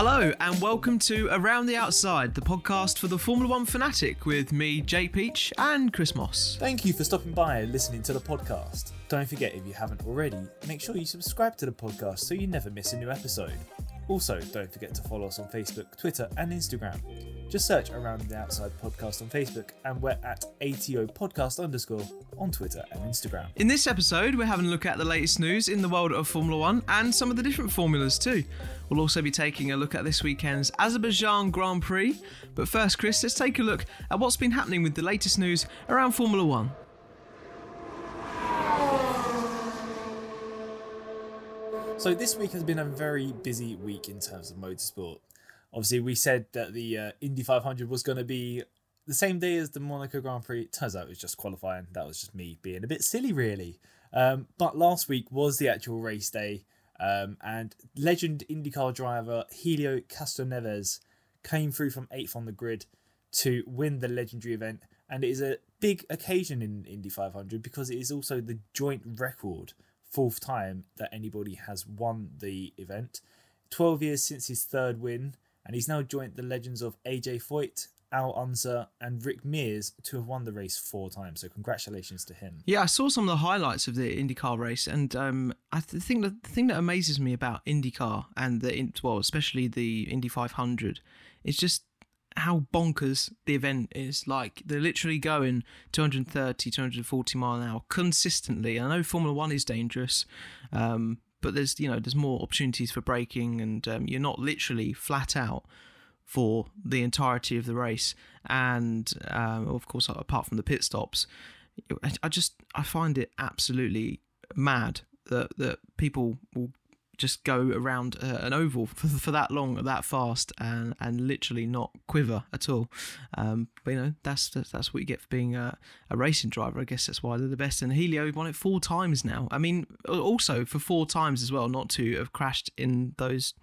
Hello, and welcome to Around the Outside, the podcast for the Formula One fanatic with me, Jay Peach, and Chris Moss. Thank you for stopping by and listening to the podcast. Don't forget, if you haven't already, make sure you subscribe to the podcast so you never miss a new episode. Also, don't forget to follow us on Facebook, Twitter, and Instagram. Just search Around the Outside Podcast on Facebook, and we're at ATO Podcast underscore on Twitter and Instagram. In this episode, we're having a look at the latest news in the world of Formula One and some of the different formulas too. We'll also be taking a look at this weekend's Azerbaijan Grand Prix. But first, Chris, let's take a look at what's been happening with the latest news around Formula One. So this week has been a very busy week in terms of motorsport. Obviously, we said that the uh, Indy 500 was going to be the same day as the Monaco Grand Prix. It Turns out it was just qualifying. That was just me being a bit silly, really. Um, but last week was the actual race day, um, and legend IndyCar driver Helio Castroneves came through from eighth on the grid to win the legendary event. And it is a big occasion in Indy 500 because it is also the joint record fourth time that anybody has won the event. 12 years since his third win, and he's now joined the legends of AJ Foyt, Al Unser, and Rick Mears to have won the race four times. So congratulations to him. Yeah, I saw some of the highlights of the IndyCar race, and um, I th- think the thing that amazes me about IndyCar and the well, especially the Indy 500, is just how bonkers the event is. Like they're literally going 230, 240 mile an hour consistently. I know Formula One is dangerous, um, but there's you know there's more opportunities for braking, and um, you're not literally flat out for the entirety of the race. And um, of course, apart from the pit stops, I just I find it absolutely mad that that people will just go around uh, an oval for, for that long, that fast, and and literally not quiver at all. Um, but you know that's that's what you get for being a, a, racing driver. I guess that's why they're the best. And Helio won it four times now. I mean, also for four times as well, not to have crashed in those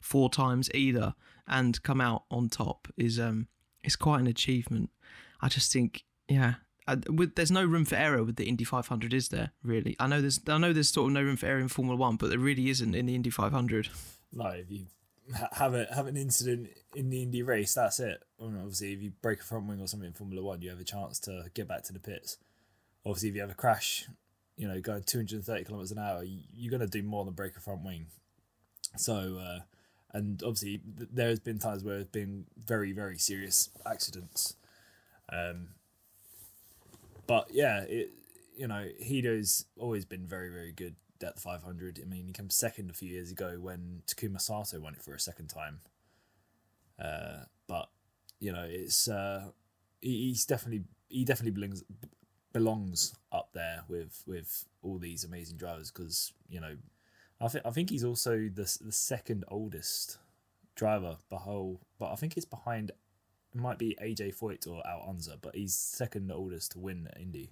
four times either and come out on top is um is quite an achievement. I just think yeah uh, with, there's no room for error with the Indy 500, is there? Really? I know there's I know there's sort of no room for error in Formula One, but there really isn't in the Indy 500. No, if you have a have an incident in the Indy race, that's it. obviously, if you break a front wing or something in Formula One, you have a chance to get back to the pits. Obviously, if you have a crash, you know, going 230 kilometers an hour, you're going to do more than break a front wing. So, uh, and obviously, there has been times where there's been very, very serious accidents. Um, but yeah, it you know Helio's always been very very good at the 500. I mean, he came second a few years ago when Takuma Sato won it for a second time. Uh, but you know, it's uh, he, he's definitely he definitely belongs belongs up there with with all these amazing drivers because you know, I think I think he's also the the second oldest driver. whole, but I think it's behind it might be AJ Foyt or Al Unser, but he's second oldest to win at Indy.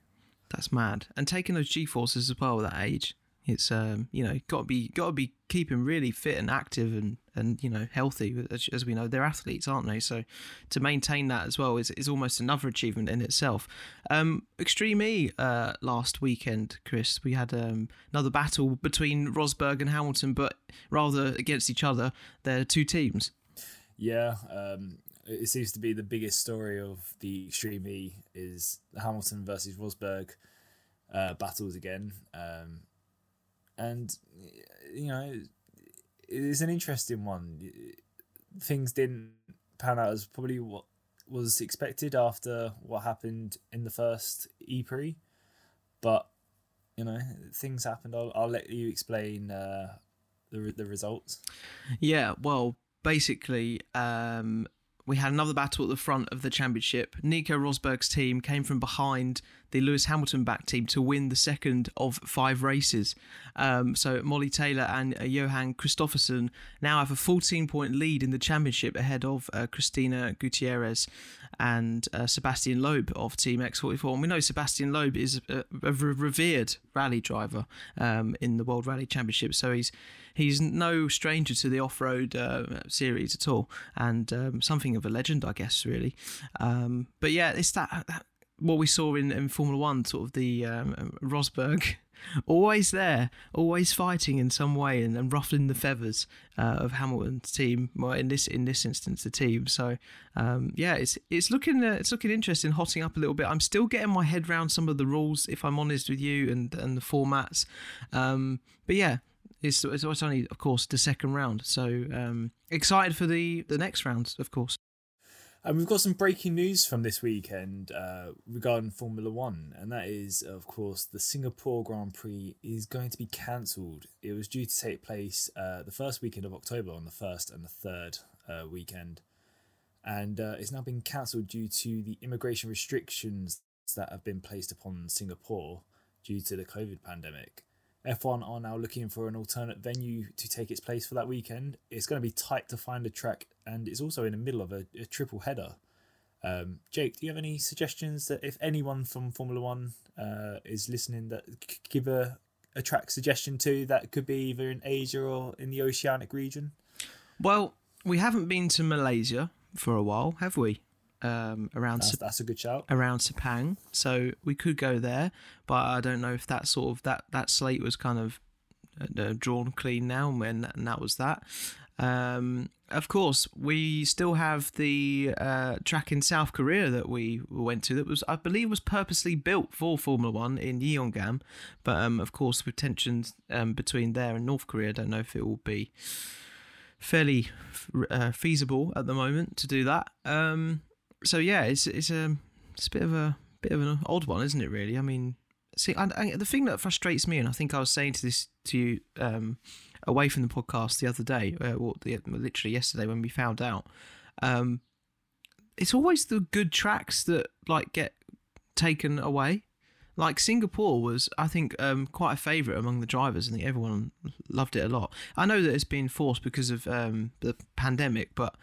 That's mad. And taking those G forces as well at that age, it's um, you know got to be got to be keeping really fit and active and and you know healthy as, as, we know they're athletes aren't they so to maintain that as well is, is almost another achievement in itself um extreme e uh, last weekend chris we had um, another battle between rosberg and hamilton but rather against each other they're two teams yeah um it seems to be the biggest story of the Extreme E is Hamilton versus Rosberg uh, battles again, um, and you know it's an interesting one. Things didn't pan out as probably what was expected after what happened in the first E Prix, but you know things happened. I'll, I'll let you explain uh, the the results. Yeah, well, basically. Um, we had another battle at the front of the championship. Nico Rosberg's team came from behind the Lewis Hamilton back team to win the second of five races. Um, so Molly Taylor and uh, Johan Kristoffersson now have a 14 point lead in the championship ahead of uh, Cristina Gutierrez and uh, Sebastian Loeb of Team X44. And we know Sebastian Loeb is a, a revered rally driver um, in the World Rally Championship, so he's he's no stranger to the off-road uh, series at all, and um, something of a legend, I guess, really. Um, but yeah, it's that, that what we saw in, in Formula One, sort of the um, Rosberg, always there, always fighting in some way and, and ruffling the feathers uh, of Hamilton's team. Well, in this in this instance, the team. So um, yeah, it's it's looking uh, it's looking interesting, hotting up a little bit. I'm still getting my head around some of the rules, if I'm honest with you, and and the formats. Um, but yeah, it's, it's only, of course, the second round. So um, excited for the the next round, of course. And we've got some breaking news from this weekend uh, regarding Formula One, and that is, of course, the Singapore Grand Prix is going to be cancelled. It was due to take place uh, the first weekend of October on the first and the third uh, weekend, and uh, it's now been cancelled due to the immigration restrictions that have been placed upon Singapore due to the COVID pandemic. F1 are now looking for an alternate venue to take its place for that weekend. It's going to be tight to find a track, and it's also in the middle of a, a triple header. Um, Jake, do you have any suggestions that if anyone from Formula One uh, is listening, that give a, a track suggestion to that could be either in Asia or in the oceanic region? Well, we haven't been to Malaysia for a while, have we? Um, around that's, that's, a good shout around Sepang, so we could go there. But I don't know if that sort of that that slate was kind of uh, drawn clean now, and, and that was that. Um, of course, we still have the uh, track in South Korea that we went to that was, I believe, was purposely built for Formula One in Yeongam. But um, of course, with tensions um, between there and North Korea, I don't know if it will be fairly uh, feasible at the moment to do that. Um, so yeah, it's it's a it's a bit of a bit of an odd one, isn't it? Really, I mean, see, and, and the thing that frustrates me, and I think I was saying to this to you um, away from the podcast the other day, uh, or the, literally yesterday when we found out, um, it's always the good tracks that like get taken away. Like Singapore was, I think, um, quite a favourite among the drivers. I think everyone loved it a lot. I know that it's been forced because of um, the pandemic, but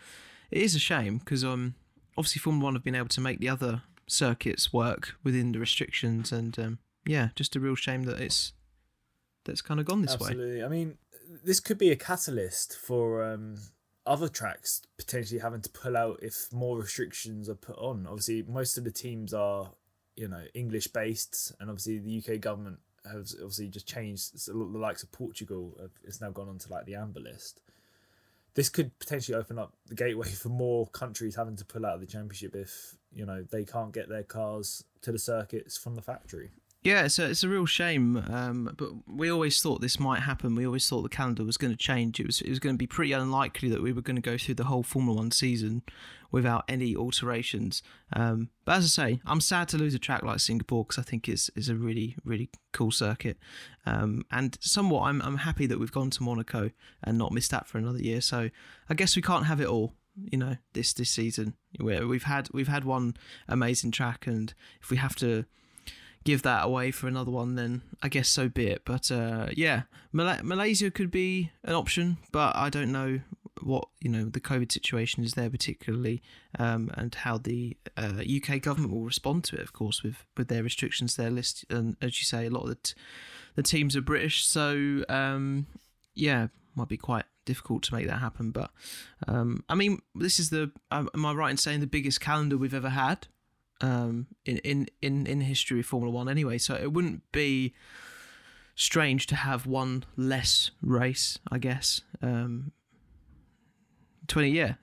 it is a shame because um, obviously Formula One have been able to make the other circuits work within the restrictions, and um, yeah, just a real shame that it's that's kind of gone this Absolutely. way. Absolutely. I mean, this could be a catalyst for um, other tracks potentially having to pull out if more restrictions are put on. Obviously, most of the teams are you know English based, and obviously the UK government has obviously just changed. So the likes of Portugal It's now gone onto like the amber list this could potentially open up the gateway for more countries having to pull out of the championship if you know they can't get their cars to the circuits from the factory. Yeah, a, it's a real shame, um, but we always thought this might happen. We always thought the calendar was going to change. It was it was going to be pretty unlikely that we were going to go through the whole Formula One season without any alterations. Um, but as I say, I'm sad to lose a track like Singapore because I think it's is a really really cool circuit, um, and somewhat I'm I'm happy that we've gone to Monaco and not missed that for another year. So I guess we can't have it all you know this this season we've had we've had one amazing track and if we have to give that away for another one, then I guess so be it. But uh, yeah, Mal- Malaysia could be an option, but I don't know what you know the COVID situation is there particularly, um, and how the uh, UK government will respond to it. Of course, with with their restrictions, their list, and as you say, a lot of the t- the teams are British, so um, yeah, might be quite difficult to make that happen. But um, I mean, this is the am I right in saying the biggest calendar we've ever had? Um, in, in, in, in history of Formula One anyway. So it wouldn't be strange to have one less race, I guess. Um, 20, yeah,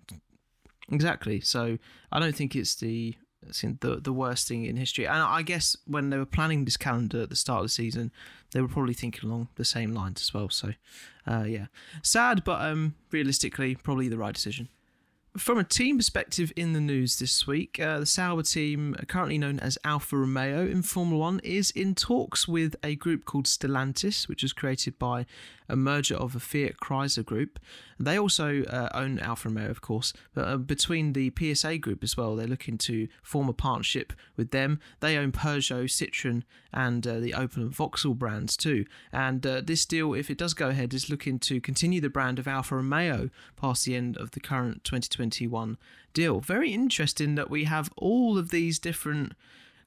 exactly. So I don't think it's the the the worst thing in history. And I guess when they were planning this calendar at the start of the season, they were probably thinking along the same lines as well. So, uh, yeah, sad, but um, realistically, probably the right decision. From a team perspective in the news this week, uh, the Sauber team, currently known as Alfa Romeo in Formula One, is in talks with a group called Stellantis, which was created by a merger of a Fiat Chrysler group. They also uh, own Alfa Romeo, of course, but uh, between the PSA group as well, they're looking to form a partnership with them. They own Peugeot, Citroen, and uh, the Opel and Vauxhall brands too. And uh, this deal, if it does go ahead, is looking to continue the brand of Alfa Romeo past the end of the current 2021 deal. Very interesting that we have all of these different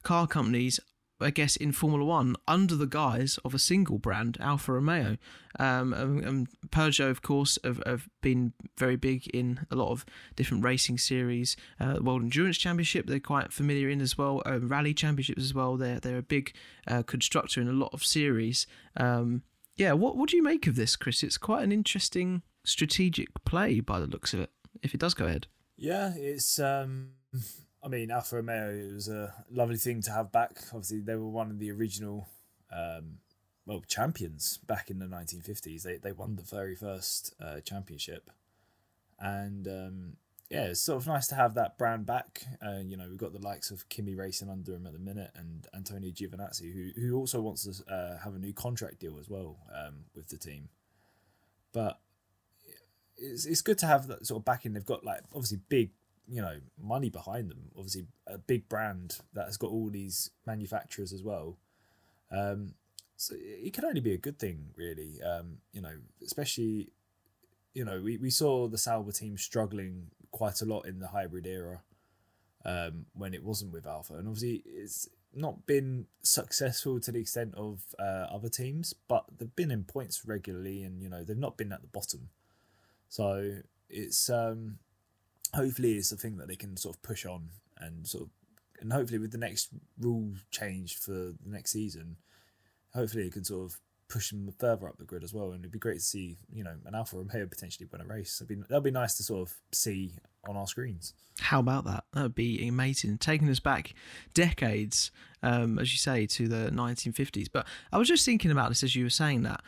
car companies I guess, in Formula One under the guise of a single brand, Alfa Romeo. Um, and, and Peugeot, of course, have, have, been very big in a lot of different racing series. Uh, World Endurance Championship, they're quite familiar in as well. Uh, Rally Championships as well. They're they're a big uh, constructor in a lot of series. Um, yeah, what what do you make of this, Chris? It's quite an interesting strategic play by the looks of it. If it does go ahead. Yeah, it's. Um, I mean, Alfa Romeo it was a lovely thing to have back. Obviously, they were one of the original, um, well, champions back in the 1950s. They they won the very first uh, championship, and um, yeah, it's sort of nice to have that brand back. Uh, you know, we've got the likes of Kimi Racing under him at the minute, and Antonio Giovinazzi, who who also wants to uh, have a new contract deal as well um, with the team. But it's it's good to have that sort of backing. They've got like obviously big you know money behind them. Obviously, a big brand that has got all these manufacturers as well. Um, so it can only be a good thing, really. Um, you know, especially you know we, we saw the Sauber team struggling quite a lot in the hybrid era um, when it wasn't with Alfa, and obviously it's not been successful to the extent of uh, other teams, but they've been in points regularly, and you know they've not been at the bottom. So it's um, hopefully it's a thing that they can sort of push on and sort of and hopefully with the next rule change for the next season, hopefully it can sort of push them further up the grid as well. And it'd be great to see, you know, an Alfa Romeo potentially win a race. It'd be, that'd be nice to sort of see on our screens. How about that? That would be amazing. Taking us back decades, um, as you say, to the 1950s. But I was just thinking about this as you were saying that.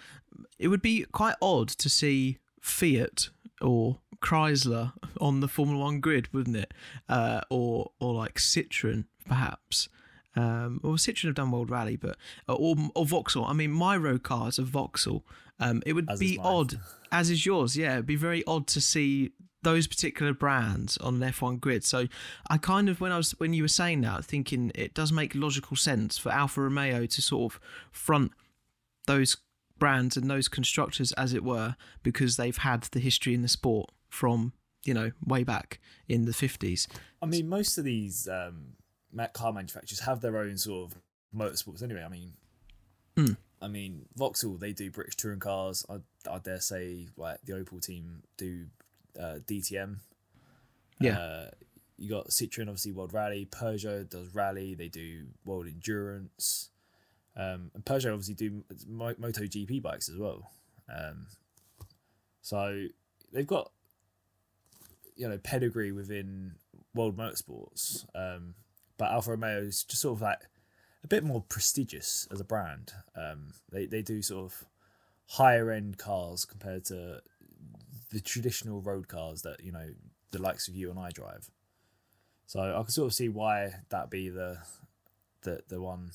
It would be quite odd to see Fiat or Chrysler on the Formula One grid, wouldn't it? Uh, or or like Citroen, perhaps. Um, or Citroen have done World Rally, but uh, or or Vauxhall. I mean, my road car is a Vauxhall. Um, it would As be odd, as is yours. Yeah, it'd be very odd to see those particular brands on an F1 grid. So I kind of when I was when you were saying that, thinking it does make logical sense for Alfa Romeo to sort of front those brands and those constructors, as it were, because they've had the history in the sport from you know way back in the fifties. I mean, most of these um, car manufacturers have their own sort of motorsports anyway. I mean, Mm. I mean, Vauxhall they do British touring cars. I, I dare say, like the Opel team do uh, DTM. Yeah. Uh, you got Citroen, obviously World Rally. Peugeot does rally. They do World Endurance. Um, and Peugeot obviously do Moto GP bikes as well. Um, so they've got you know pedigree within world motorsports. Um, but Alfa Romeo is just sort of like a bit more prestigious as a brand. Um, they they do sort of higher end cars compared to the traditional road cars that you know the likes of you and I drive. So I can sort of see why that be the the the one.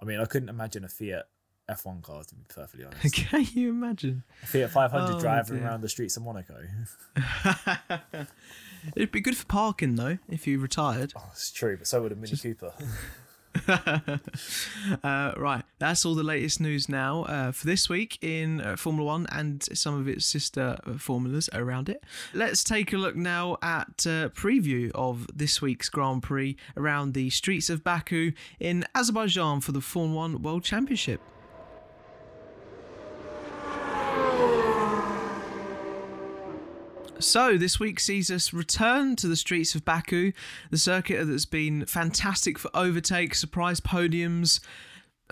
I mean, I couldn't imagine a Fiat F1 car to be perfectly honest. Can you imagine? A Fiat 500 Oh, driving dear. around the streets of Monaco. It'd be good for parking though if you retired. Oh, it's true, but so would a Mini Cooper. uh, right, that's all the latest news now uh, for this week in uh, Formula One and some of its sister uh, formulas around it. Let's take a look now at uh, preview of this week's Grand Prix around the streets of Baku in Azerbaijan for the Formula One World Championship. So, this week sees us return to the streets of Baku, the circuit that's been fantastic for overtakes, surprise podiums,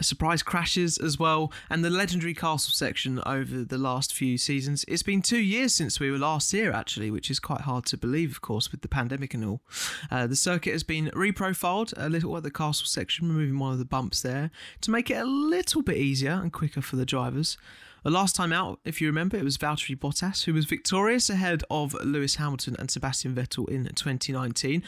surprise crashes as well, and the legendary castle section over the last few seasons. It's been two years since we were last here, actually, which is quite hard to believe, of course, with the pandemic and all. Uh, the circuit has been reprofiled a little at the castle section, removing one of the bumps there to make it a little bit easier and quicker for the drivers. The last time out, if you remember, it was Valtteri Bottas who was victorious ahead of Lewis Hamilton and Sebastian Vettel in 2019.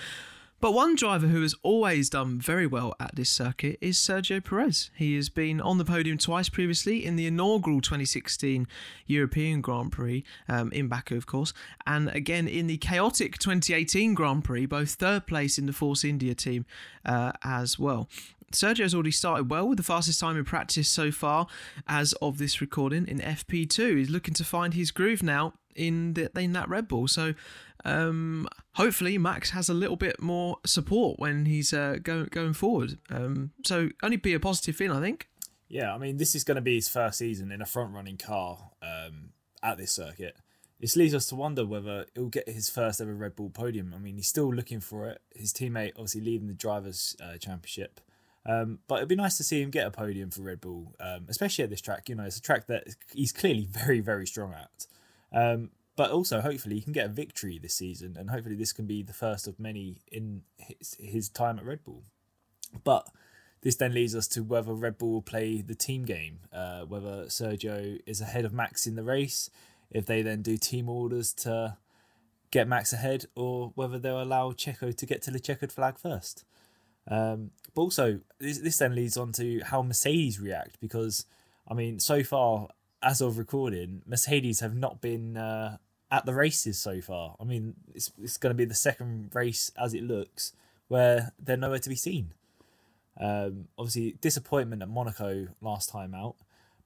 But one driver who has always done very well at this circuit is Sergio Perez. He has been on the podium twice previously in the inaugural 2016 European Grand Prix um, in Baku, of course, and again in the chaotic 2018 Grand Prix, both third place in the Force India team uh, as well. Sergio's already started well with the fastest time in practice so far as of this recording in FP2. He's looking to find his groove now in the, in that Red Bull. So um, hopefully Max has a little bit more support when he's uh, going going forward. Um, so only be a positive thing, I think. Yeah, I mean, this is going to be his first season in a front running car um, at this circuit. This leads us to wonder whether he'll get his first ever Red Bull podium. I mean, he's still looking for it. His teammate obviously leading the drivers' uh, championship. Um, but it'd be nice to see him get a podium for Red Bull, um, especially at this track. You know, it's a track that he's clearly very, very strong at. Um, but also, hopefully, he can get a victory this season, and hopefully, this can be the first of many in his, his time at Red Bull. But this then leads us to whether Red Bull will play the team game, uh, whether Sergio is ahead of Max in the race, if they then do team orders to get Max ahead, or whether they'll allow Checo to get to the checkered flag first. Um, but also, this, this then leads on to how Mercedes react because, I mean, so far, as of recording, Mercedes have not been uh, at the races so far. I mean, it's, it's going to be the second race as it looks where they're nowhere to be seen. Um, obviously, disappointment at Monaco last time out,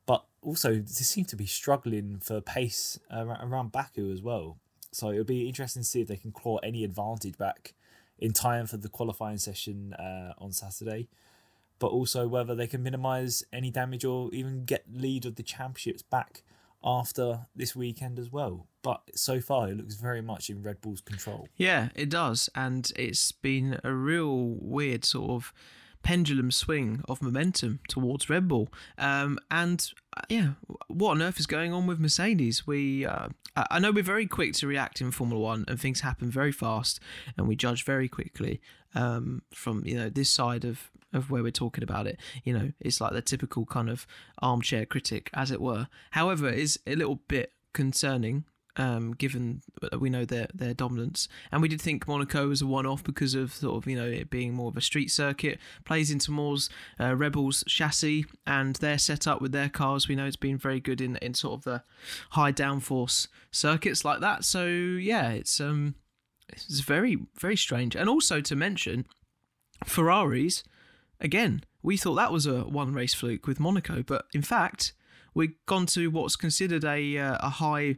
but also they seem to be struggling for pace around Baku as well. So it'll be interesting to see if they can claw any advantage back in time for the qualifying session uh, on Saturday, but also whether they can minimise any damage or even get lead of the championships back after this weekend as well. But so far, it looks very much in Red Bull's control. Yeah, it does, and it's been a real weird sort of pendulum swing of momentum towards Red Bull. Um, and uh, yeah, what on earth is going on with Mercedes? We, uh, I know we're very quick to react in Formula One, and things happen very fast, and we judge very quickly um, from you know this side of of where we're talking about it. You know, it's like the typical kind of armchair critic, as it were. However, it's a little bit concerning um, given we know their their dominance. And we did think Monaco was a one off because of sort of you know it being more of a street circuit. Plays into Moore's uh, Red Bull's chassis and their setup with their cars. We know it's been very good in in sort of the high downforce circuits like that. So yeah, it's um it's very very strange. And also to mention, Ferraris again. We thought that was a one race fluke with Monaco, but in fact, we've gone to what's considered a uh, a high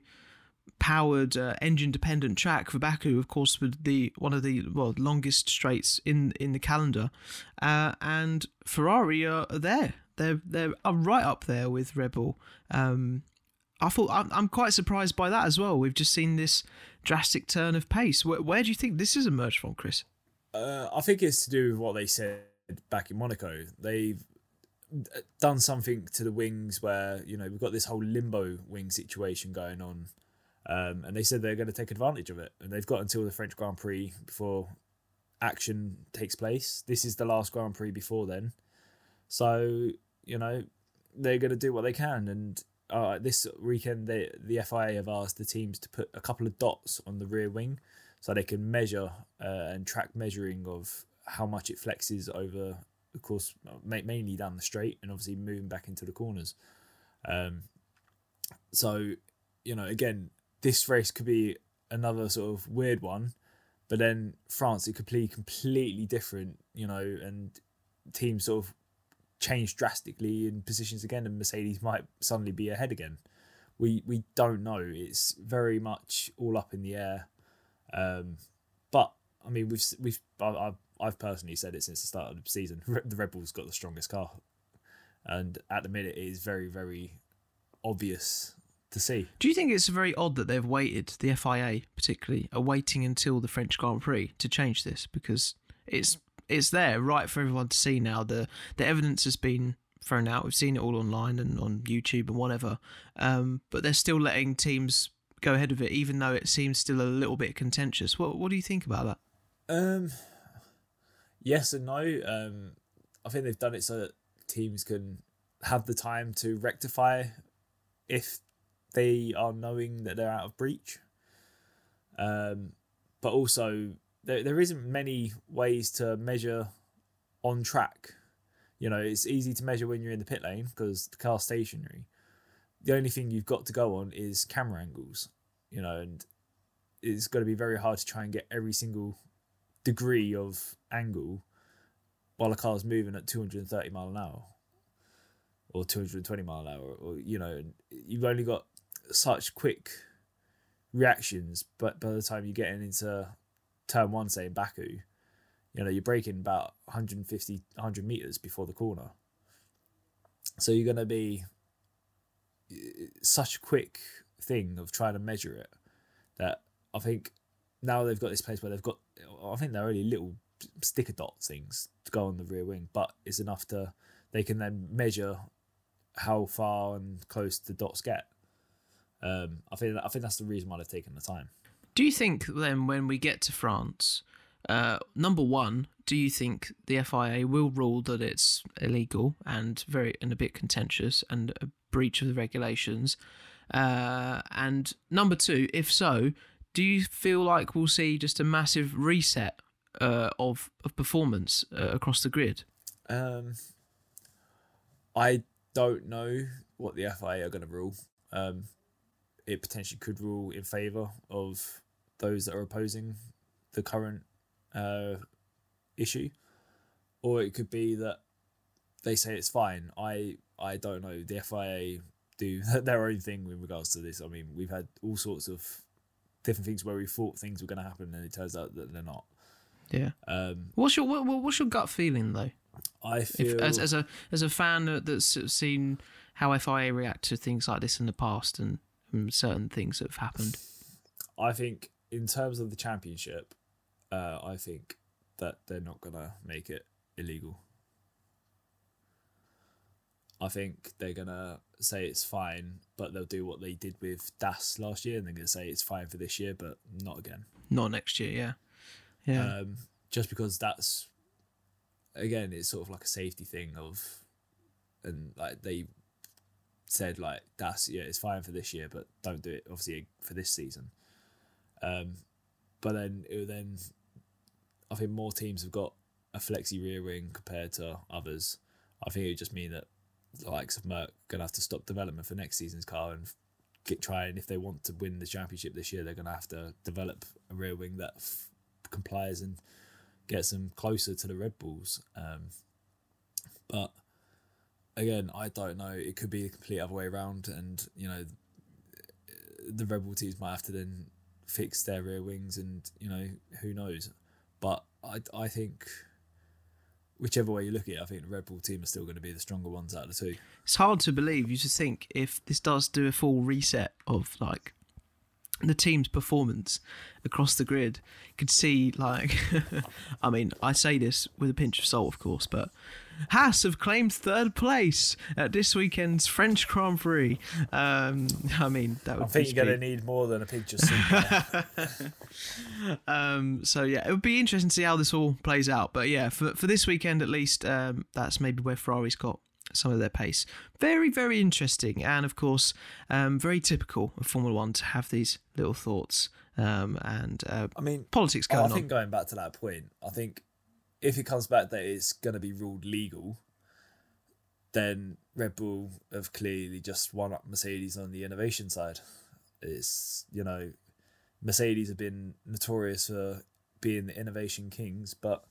powered uh, engine dependent track for Baku, of course, with the one of the well longest straights in in the calendar, uh, and Ferrari are there. They're they're right up there with Red Bull. Um, I thought I'm, I'm quite surprised by that as well. We've just seen this drastic turn of pace. Where, where do you think this has emerged from, Chris? Uh, I think it's to do with what they said back in Monaco. They've done something to the wings where you know we've got this whole limbo wing situation going on um, and they said they're going to take advantage of it. And they've got until the French Grand Prix before action takes place. This is the last Grand Prix before then. So, you know, they're going to do what they can. And uh, this weekend, they, the FIA have asked the teams to put a couple of dots on the rear wing so they can measure uh, and track measuring of how much it flexes over, of course, mainly down the straight and obviously moving back into the corners. Um, so, you know, again, this race could be another sort of weird one, but then France it could be completely different, you know, and teams sort of change drastically in positions again, and Mercedes might suddenly be ahead again. We we don't know. It's very much all up in the air. Um, but I mean, we've we've I've, I've personally said it since the start of the season. The Red Bull's got the strongest car, and at the minute it is very very obvious to see. Do you think it's very odd that they've waited, the FIA particularly, are waiting until the French Grand Prix to change this? Because it's it's there right for everyone to see now. The the evidence has been thrown out. We've seen it all online and on YouTube and whatever. Um, but they're still letting teams go ahead of it, even though it seems still a little bit contentious. What what do you think about that? Um, yes and no. Um, I think they've done it so that teams can have the time to rectify if they are knowing that they're out of breach. Um, but also, there, there isn't many ways to measure on track. You know, it's easy to measure when you're in the pit lane because the car's stationary. The only thing you've got to go on is camera angles, you know, and it's got to be very hard to try and get every single degree of angle while a car's moving at 230 mile an hour or 220 mile an hour or you know you've only got such quick reactions, but by the time you're getting into turn one, say in Baku, you know, you're breaking about 150, 100 meters before the corner. So you're going to be such a quick thing of trying to measure it that I think now they've got this place where they've got, I think they're only little sticker dot things to go on the rear wing, but it's enough to, they can then measure how far and close the dots get. Um, I think I think that's the reason why they've taken the time. Do you think then when we get to France, uh, number one, do you think the FIA will rule that it's illegal and very and a bit contentious and a breach of the regulations? Uh, and number two, if so, do you feel like we'll see just a massive reset uh, of of performance uh, across the grid? Um, I don't know what the FIA are going to rule. Um, it potentially could rule in favour of those that are opposing the current uh, issue, or it could be that they say it's fine. I I don't know. The FIA do their own thing in regards to this. I mean, we've had all sorts of different things where we thought things were going to happen, and it turns out that they're not. Yeah. Um, what's your what, what's your gut feeling though? I feel if, as as a as a fan that's seen how FIA react to things like this in the past and, and certain things that have happened. I think in terms of the championship, uh, I think that they're not gonna make it illegal. I think they're gonna say it's fine, but they'll do what they did with DAS last year, and they're gonna say it's fine for this year, but not again. Not next year, yeah, yeah. Um, just because that's again, it's sort of like a safety thing of, and like they said like that's yeah, it's fine for this year, but don't do it obviously for this season. Um, but then it then, I think more teams have got a flexi rear wing compared to others. I think it would just mean that the likes of Merc gonna have to stop development for next season's car and get trying if they want to win the championship this year, they're gonna have to develop a rear wing that f- complies and gets them closer to the Red Bulls. Um, but again, I don't know. It could be the complete other way around, and you know, the Red Bull teams might have to then fix their rear wings, and you know, who knows. But I, I think whichever way you look at it, I think the Red Bull team are still going to be the stronger ones out of the two. It's hard to believe. You just think if this does do a full reset of like the team's performance across the grid you could see like I mean I say this with a pinch of salt of course but Haas have claimed third place at this weekend's French Grand Prix um, I mean that would I think you're going to need more than a picture. um, so yeah it would be interesting to see how this all plays out but yeah for, for this weekend at least um, that's maybe where Ferrari's got some of their pace. Very, very interesting, and of course, um, very typical of Formula One to have these little thoughts um, and uh, I mean politics going on. I think on. going back to that point, I think if it comes back that it's going to be ruled legal, then Red Bull have clearly just won up Mercedes on the innovation side. It's you know, Mercedes have been notorious for being the innovation kings, but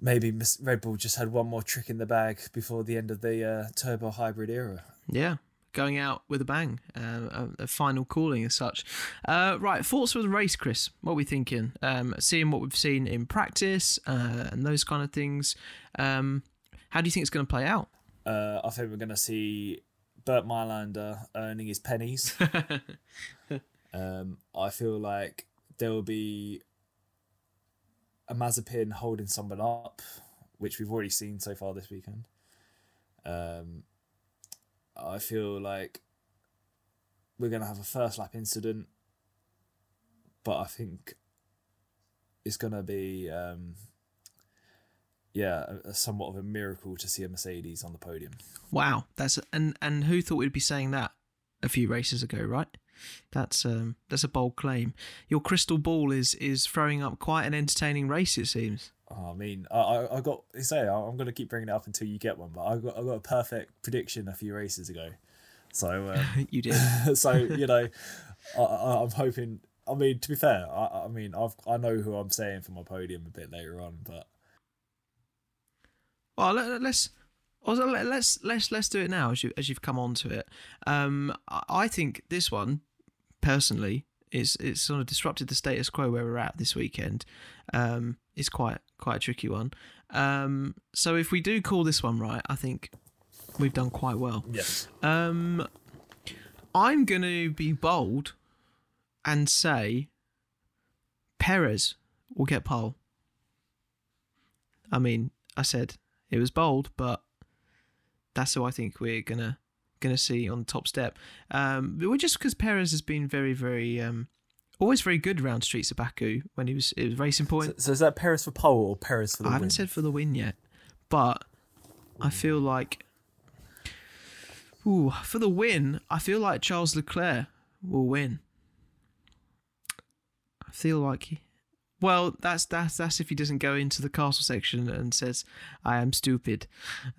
maybe Red Bull just had one more trick in the bag before the end of the uh, turbo hybrid era. Yeah, going out with a bang, uh, a, a, final calling as such. Uh, right, thoughts for the race, Chris? What are we thinking? Um, seeing what we've seen in practice uh, and those kind of things. Um, how do you think it's going to play out? Uh, I think we're going to see Bernd Mayländer earning his pennies. um, I feel like there will be a Mazepin holding someone up, which we've already seen so far this weekend. Um, I feel like we're going to have a first lap incident, but I think it's going to be, um, yeah, a, a somewhat of a miracle to see a Mercedes on the podium. Wow, that's and and who thought we'd be saying that a few races ago, right? That's um, that's a bold claim. Your crystal ball is is throwing up quite an entertaining race. It seems. Oh, I mean, I I got say I'm going to keep bringing it up until you get one, but I got I got a perfect prediction a few races ago. So um, you did. so you know, I, I, am hoping. I mean, to be fair, I, I mean, I've I know who I'm saying for my podium a bit later on, but well, let, us let's let's let's do it now as you as you've come on to it. Um, I think this one personally it's it's sort of disrupted the status quo where we're at this weekend. Um, it's quite quite a tricky one. Um, so if we do call this one right, I think we've done quite well. Yes. Um, I'm going to be bold and say Perez will get pole. I mean, I said it was bold, but that's who I think we're gonna gonna see on the top step. Um, but just because Perez has been very, very, um, always very good around streets of Baku when he was it was racing point. So, so is that Perez for pole or Perez for the win? I haven't said for the win yet, but I feel like, ooh, for the win, I feel like Charles Leclerc will win. I feel like he. Well, that's that's that's if he doesn't go into the castle section and says, "I am stupid."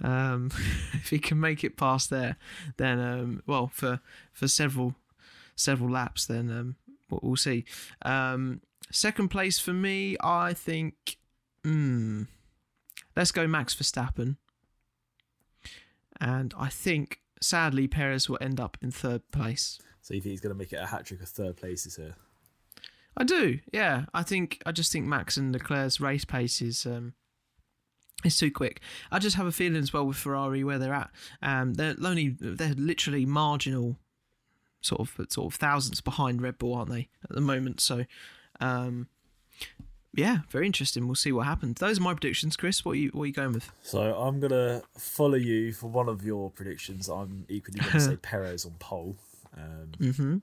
Um, if he can make it past there, then um, well, for for several several laps, then um, we'll, we'll see. Um, second place for me, I think. Hmm. Let's go Max Verstappen. And I think, sadly, Perez will end up in third place. So you think he's going to make it a hat trick of third places here? I do, yeah. I think I just think Max and Leclerc's race pace is um, is too quick. I just have a feeling as well with Ferrari where they're at. Um, they're only they're literally marginal, sort of sort of thousands behind Red Bull, aren't they at the moment? So, um, yeah, very interesting. We'll see what happens. Those are my predictions, Chris. What are you what are you going with? So I'm going to follow you for one of your predictions. I'm equally going to say Perez on pole. Um, Mm-hmm.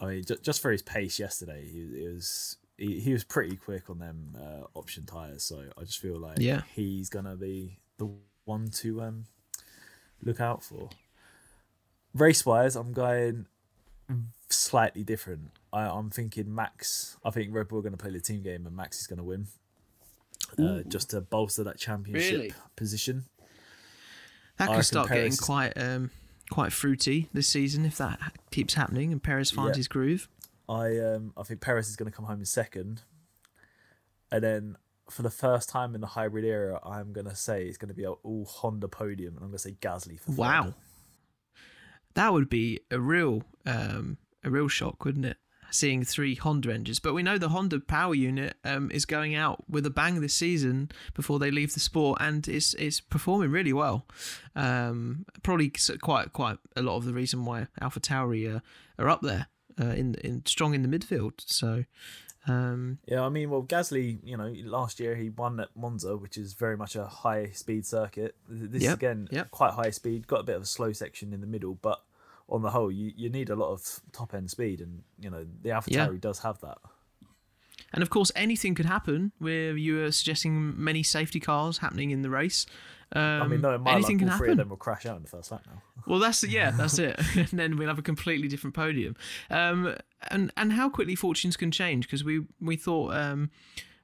I mean, ju- just for his pace yesterday, he, he was he, he was pretty quick on them uh, option tires. So I just feel like Yeah. he's gonna be the one to um, look out for. Race wise, I'm going slightly different. I, I'm thinking Max. I think Red Bull are going to play the team game, and Max is going to win, uh, just to bolster that championship Really? position. That could start getting quite um, quite fruity this season if that keeps happening and Perez finds Yeah. his groove. I um I think Perez is going to come home in second, and then for the first time in the hybrid era, I'm going to say it's going to be an all Honda podium, and I'm going to say Gasly for third. That would be a real um, a real shock, wouldn't it? Seeing three Honda engines, but we know the Honda power unit um, is going out with a bang this season before they leave the sport, and it's it's performing really well. Um, probably quite quite a lot of the reason why Alpha Tauri uh, are up there uh, in in strong in the midfield. So um, Yeah, I mean, well, Gasly, you know, last year he won at Monza, which is very much a high speed circuit. This Yep, again, yep. quite high speed, got a bit of a slow section in the middle, but on the whole, you, you need a lot of top end speed, and you know the AlphaTauri Yeah. does have that. And of course, anything could happen. Where you were suggesting many safety cars happening in the race. Um, I mean, no, in my luck, anything all can three of happen. them will crash out in the first lap now. Well, that's yeah, that's it. and then we'll have a completely different podium. Um, and and how quickly fortunes can change because we we thought. Um,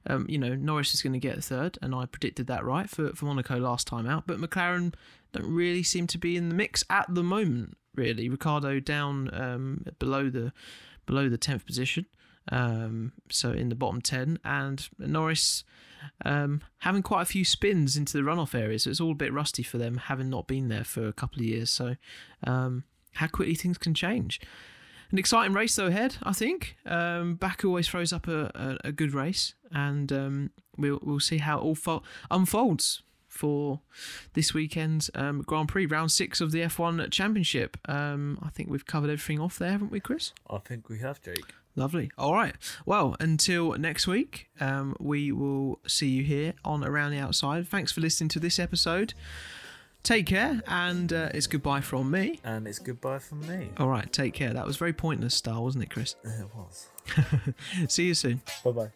um, you know, Norris is going to get third, and I predicted that right for, for Monaco last time out. But McLaren don't really seem to be in the mix at the moment. Really, Ricciardo down um, below the below the tenth position, um, so in the bottom ten, and Norris um, having quite a few spins into the runoff area. So it's all a bit rusty for them, having not been there for a couple of years. So um, how quickly things can change. An exciting race though ahead, I think. Um, always throws up a, a, a good race, and um, we'll we'll see how it all fo- unfolds for this weekend's um, Grand Prix, round six of the F1 Championship. Um, I think we've covered everything off there, haven't we, Chris? I think we have, Jake. Lovely. All right. Well, until next week, um, we will see you here on Around the Outside. Thanks for listening to this episode. Take care, and uh, it's goodbye from me. And it's goodbye from me. All right, take care. That was very pointless style, wasn't it, Chris? It was. See you soon. Bye bye.